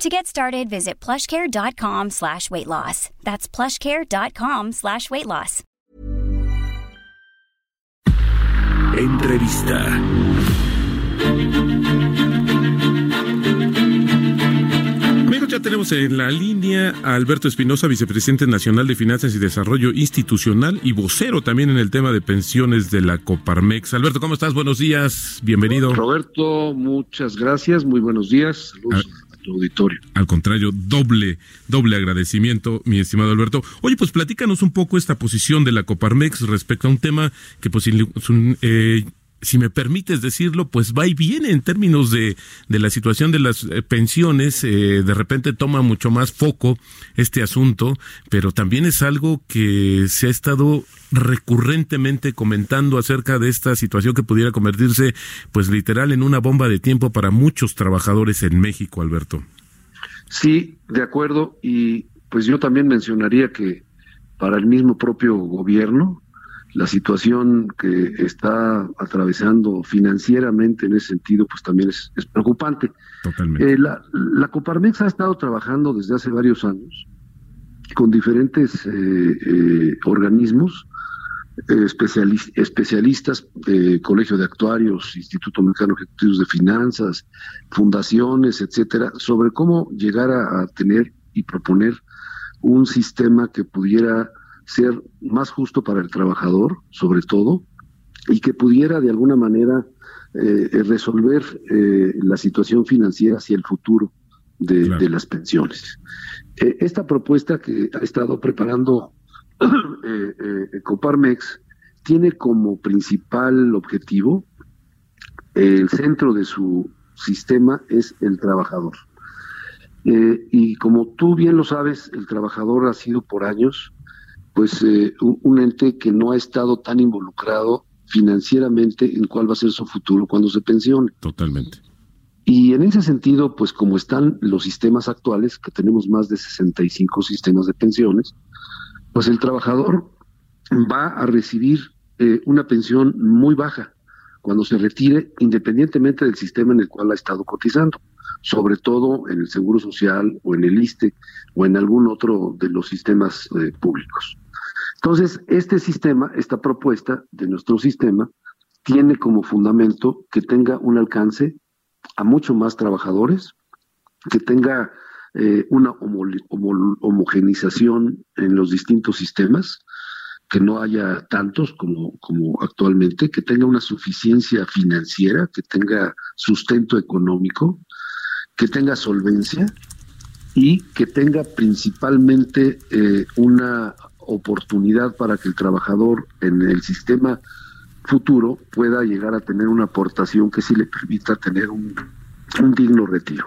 To get started, visit plushcare.com slash weight loss. That's plushcare.com slash weight loss. Entrevista. Amigos, ya tenemos en la línea a Alberto Espinosa, vicepresidente nacional de Finanzas y Desarrollo Institucional y vocero también en el tema de pensiones de la Coparmex. Alberto, ¿cómo estás? Buenos días, bienvenido. Roberto, muchas gracias, muy buenos días. Saludos a auditorio. Al contrario, doble, doble agradecimiento, mi estimado Alberto. Oye, pues platícanos un poco esta posición de la Coparmex respecto a un tema que pues eh, si me permites decirlo, pues va y viene en términos de, de la situación de las eh, pensiones. Eh, de repente toma mucho más foco este asunto, pero también es algo que se ha estado recurrentemente comentando acerca de esta situación que pudiera convertirse, pues literal, en una bomba de tiempo para muchos trabajadores en México, Alberto. Sí, de acuerdo. Y pues yo también mencionaría que para el mismo propio gobierno, la situación que está atravesando financieramente en ese sentido, pues también es, preocupante. Totalmente. Eh, la, la, Coparmex ha estado trabajando desde hace varios años con diferentes eh, eh, organismos, especialistas, Colegio de Actuarios, Instituto Mexicano de Ejecutivos de Finanzas, fundaciones, etcétera, sobre cómo llegar a tener y proponer un sistema que pudiera ser más justo para el trabajador, sobre todo, y que pudiera de alguna manera eh, resolver eh, la situación financiera hacia el futuro de, las pensiones. Eh, esta propuesta que ha estado preparando Coparmex tiene como principal objetivo, el centro de su sistema es el trabajador. y como tú bien lo sabes, el trabajador ha sido por años pues eh, un, ente que no ha estado tan involucrado financieramente en cuál va a ser su futuro cuando se pensione. Totalmente. Y en ese sentido, pues como están los sistemas actuales, que tenemos más de 65 sistemas de pensiones, pues el trabajador va a recibir eh, una pensión muy baja cuando se retire, independientemente del sistema en el cual ha estado cotizando, sobre todo en el Seguro Social o en el ISTE o en algún otro de los sistemas eh, públicos. Entonces, este sistema, esta propuesta de nuestro sistema, tiene como fundamento que tenga un alcance a mucho más trabajadores, que tenga eh, una homogenización en los distintos sistemas, que no haya tantos como, como actualmente, que tenga una suficiencia financiera, que tenga sustento económico, que tenga solvencia y que tenga principalmente eh, una oportunidad para que el trabajador en el sistema futuro pueda llegar a tener una aportación que sí le permita tener un, digno retiro.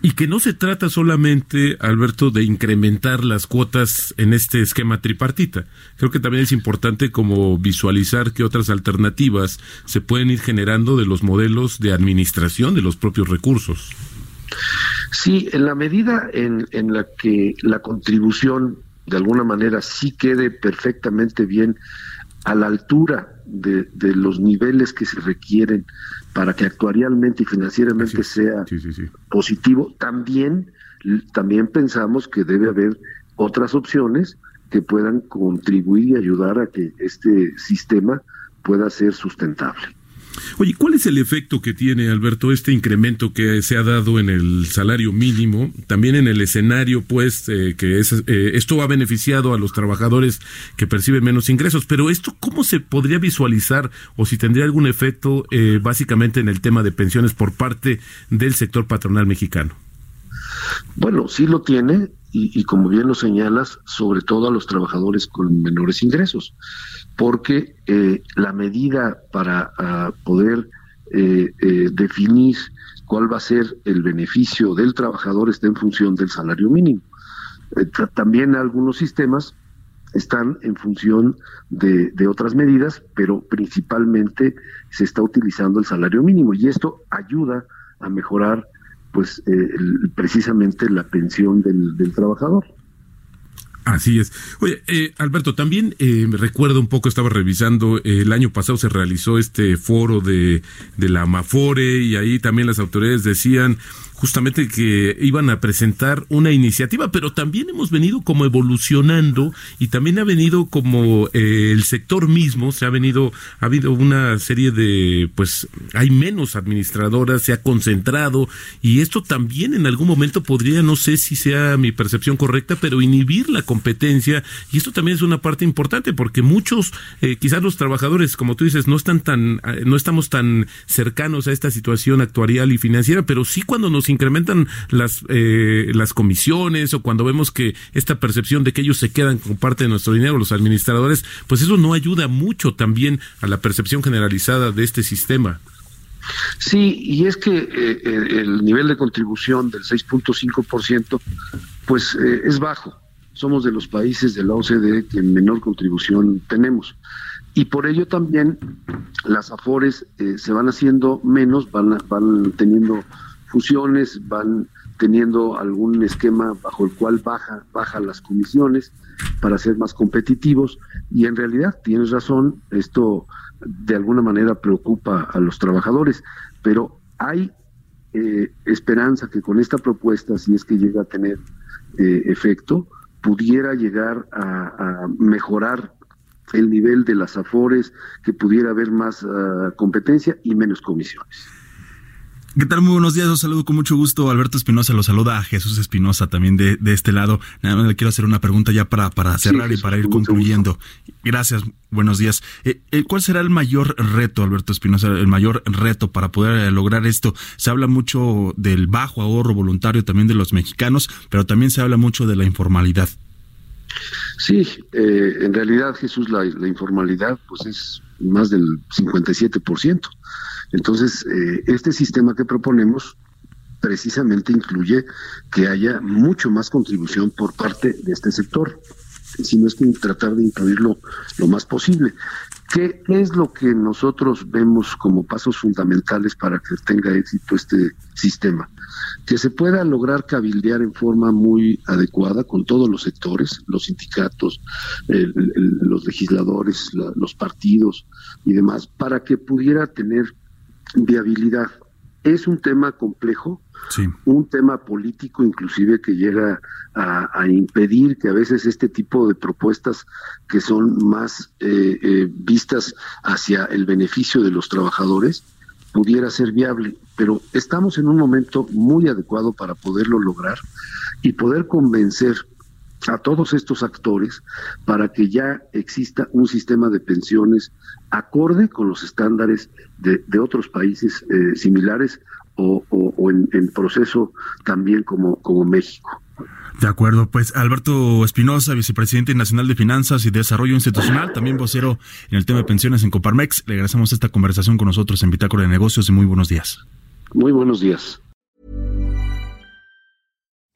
Y que no se trata solamente, Alberto, de incrementar las cuotas en este esquema tripartita. Creo que también es importante como visualizar qué otras alternativas se pueden ir generando de los modelos de administración de los propios recursos. Sí, en la medida en, en la que la contribución de alguna manera sí quede perfectamente bien a la altura de, los niveles que se requieren para que actuarialmente y financieramente sea positivo, también, también pensamos que debe haber otras opciones que puedan contribuir y ayudar a que este sistema pueda ser sustentable. Oye, ¿cuál es el efecto que tiene, Alberto, este incremento que se ha dado en el salario mínimo, también en el escenario, pues, eh, que es, eh, esto ha beneficiado a los trabajadores que perciben menos ingresos, pero esto, ¿cómo se podría visualizar o si tendría algún efecto eh, básicamente en el tema de pensiones por parte del sector patronal mexicano? Bueno, sí lo tiene y, como bien lo señalas, sobre todo a los trabajadores con menores ingresos, porque eh, la medida para ah, poder eh, eh, definir cuál va a ser el beneficio del trabajador está en función del salario mínimo. también algunos sistemas están en función de, de, otras medidas, pero principalmente se está utilizando el salario mínimo y esto ayuda a mejorar pues eh, precisamente la pensión del, del trabajador. Así es. Oye, eh, Alberto, también eh, me recuerdo un poco, estaba revisando, eh, el año pasado se realizó este foro de, de la Amafore y ahí también las autoridades decían justamente que iban a presentar una iniciativa, pero también hemos venido como evolucionando y también ha venido como eh, el sector mismo, se ha venido, ha habido una serie de, pues hay menos administradoras, se ha concentrado y esto también en algún momento podría, no sé si sea mi percepción correcta, pero inhibir la competencia y esto también es una parte importante porque muchos, eh, quizás los trabajadores, como tú dices, no están tan, eh, no estamos tan cercanos a esta situación actuarial y financiera, pero sí cuando nos incrementan las, eh, las comisiones o cuando vemos que esta percepción de que ellos se quedan con parte de nuestro dinero, los administradores, pues eso no ayuda mucho también a la percepción generalizada de este sistema. Sí, y es que eh, el nivel de contribución del 6.5%, pues eh, es bajo. Somos de los países de la OCDE que menor contribución tenemos. Y por ello también las afores eh, se van haciendo menos, van, van teniendo fusiones, van teniendo algún esquema bajo el cual baja, baja las comisiones para ser más competitivos y en realidad tienes razón, esto de alguna manera preocupa a los trabajadores, pero hay eh, esperanza que con esta propuesta, si es que llega a tener eh, efecto, pudiera llegar a, mejorar el nivel de las afores, que pudiera haber más uh, competencia y menos comisiones. ¿Qué tal? Muy buenos días, los saludo con mucho gusto. Alberto Espinosa lo saluda a Jesús Espinosa también de, de, este lado. Nada más le quiero hacer una pregunta ya para, para cerrar sí, y para ir concluyendo. Gracias, buenos días. Eh, eh, ¿Cuál será el mayor reto, Alberto Espinosa, el mayor reto para poder eh, lograr esto? Se habla mucho del bajo ahorro voluntario también de los mexicanos, pero también se habla mucho de la informalidad. Sí, eh, en realidad, Jesús, la, la, informalidad pues es más del 57%. Entonces, eh, este sistema que proponemos precisamente incluye que haya mucho más contribución por parte de este sector, si no es que tratar de incluirlo lo más posible. ¿Qué, ¿Qué, es lo que nosotros vemos como pasos fundamentales para que tenga éxito este sistema? Que se pueda lograr cabildear en forma muy adecuada con todos los sectores, los sindicatos, los legisladores, la, los partidos y demás, para que pudiera tener viabilidad. Es un tema complejo, sí. un tema político inclusive que llega a, a, impedir que a veces este tipo de propuestas que son más eh, eh, vistas hacia el beneficio de los trabajadores pudiera ser viable. Pero estamos en un momento muy adecuado para poderlo lograr y poder convencer a todos estos actores para que ya exista un sistema de pensiones acorde con los estándares de, de otros países eh, similares o, o, o en, en, proceso también como, como México. De acuerdo, pues Alberto Espinosa, vicepresidente nacional de Finanzas y Desarrollo Institucional, también vocero en el tema de pensiones en Coparmex. Le agradecemos esta conversación con nosotros en Bitácora de Negocios y muy buenos días. Muy buenos días.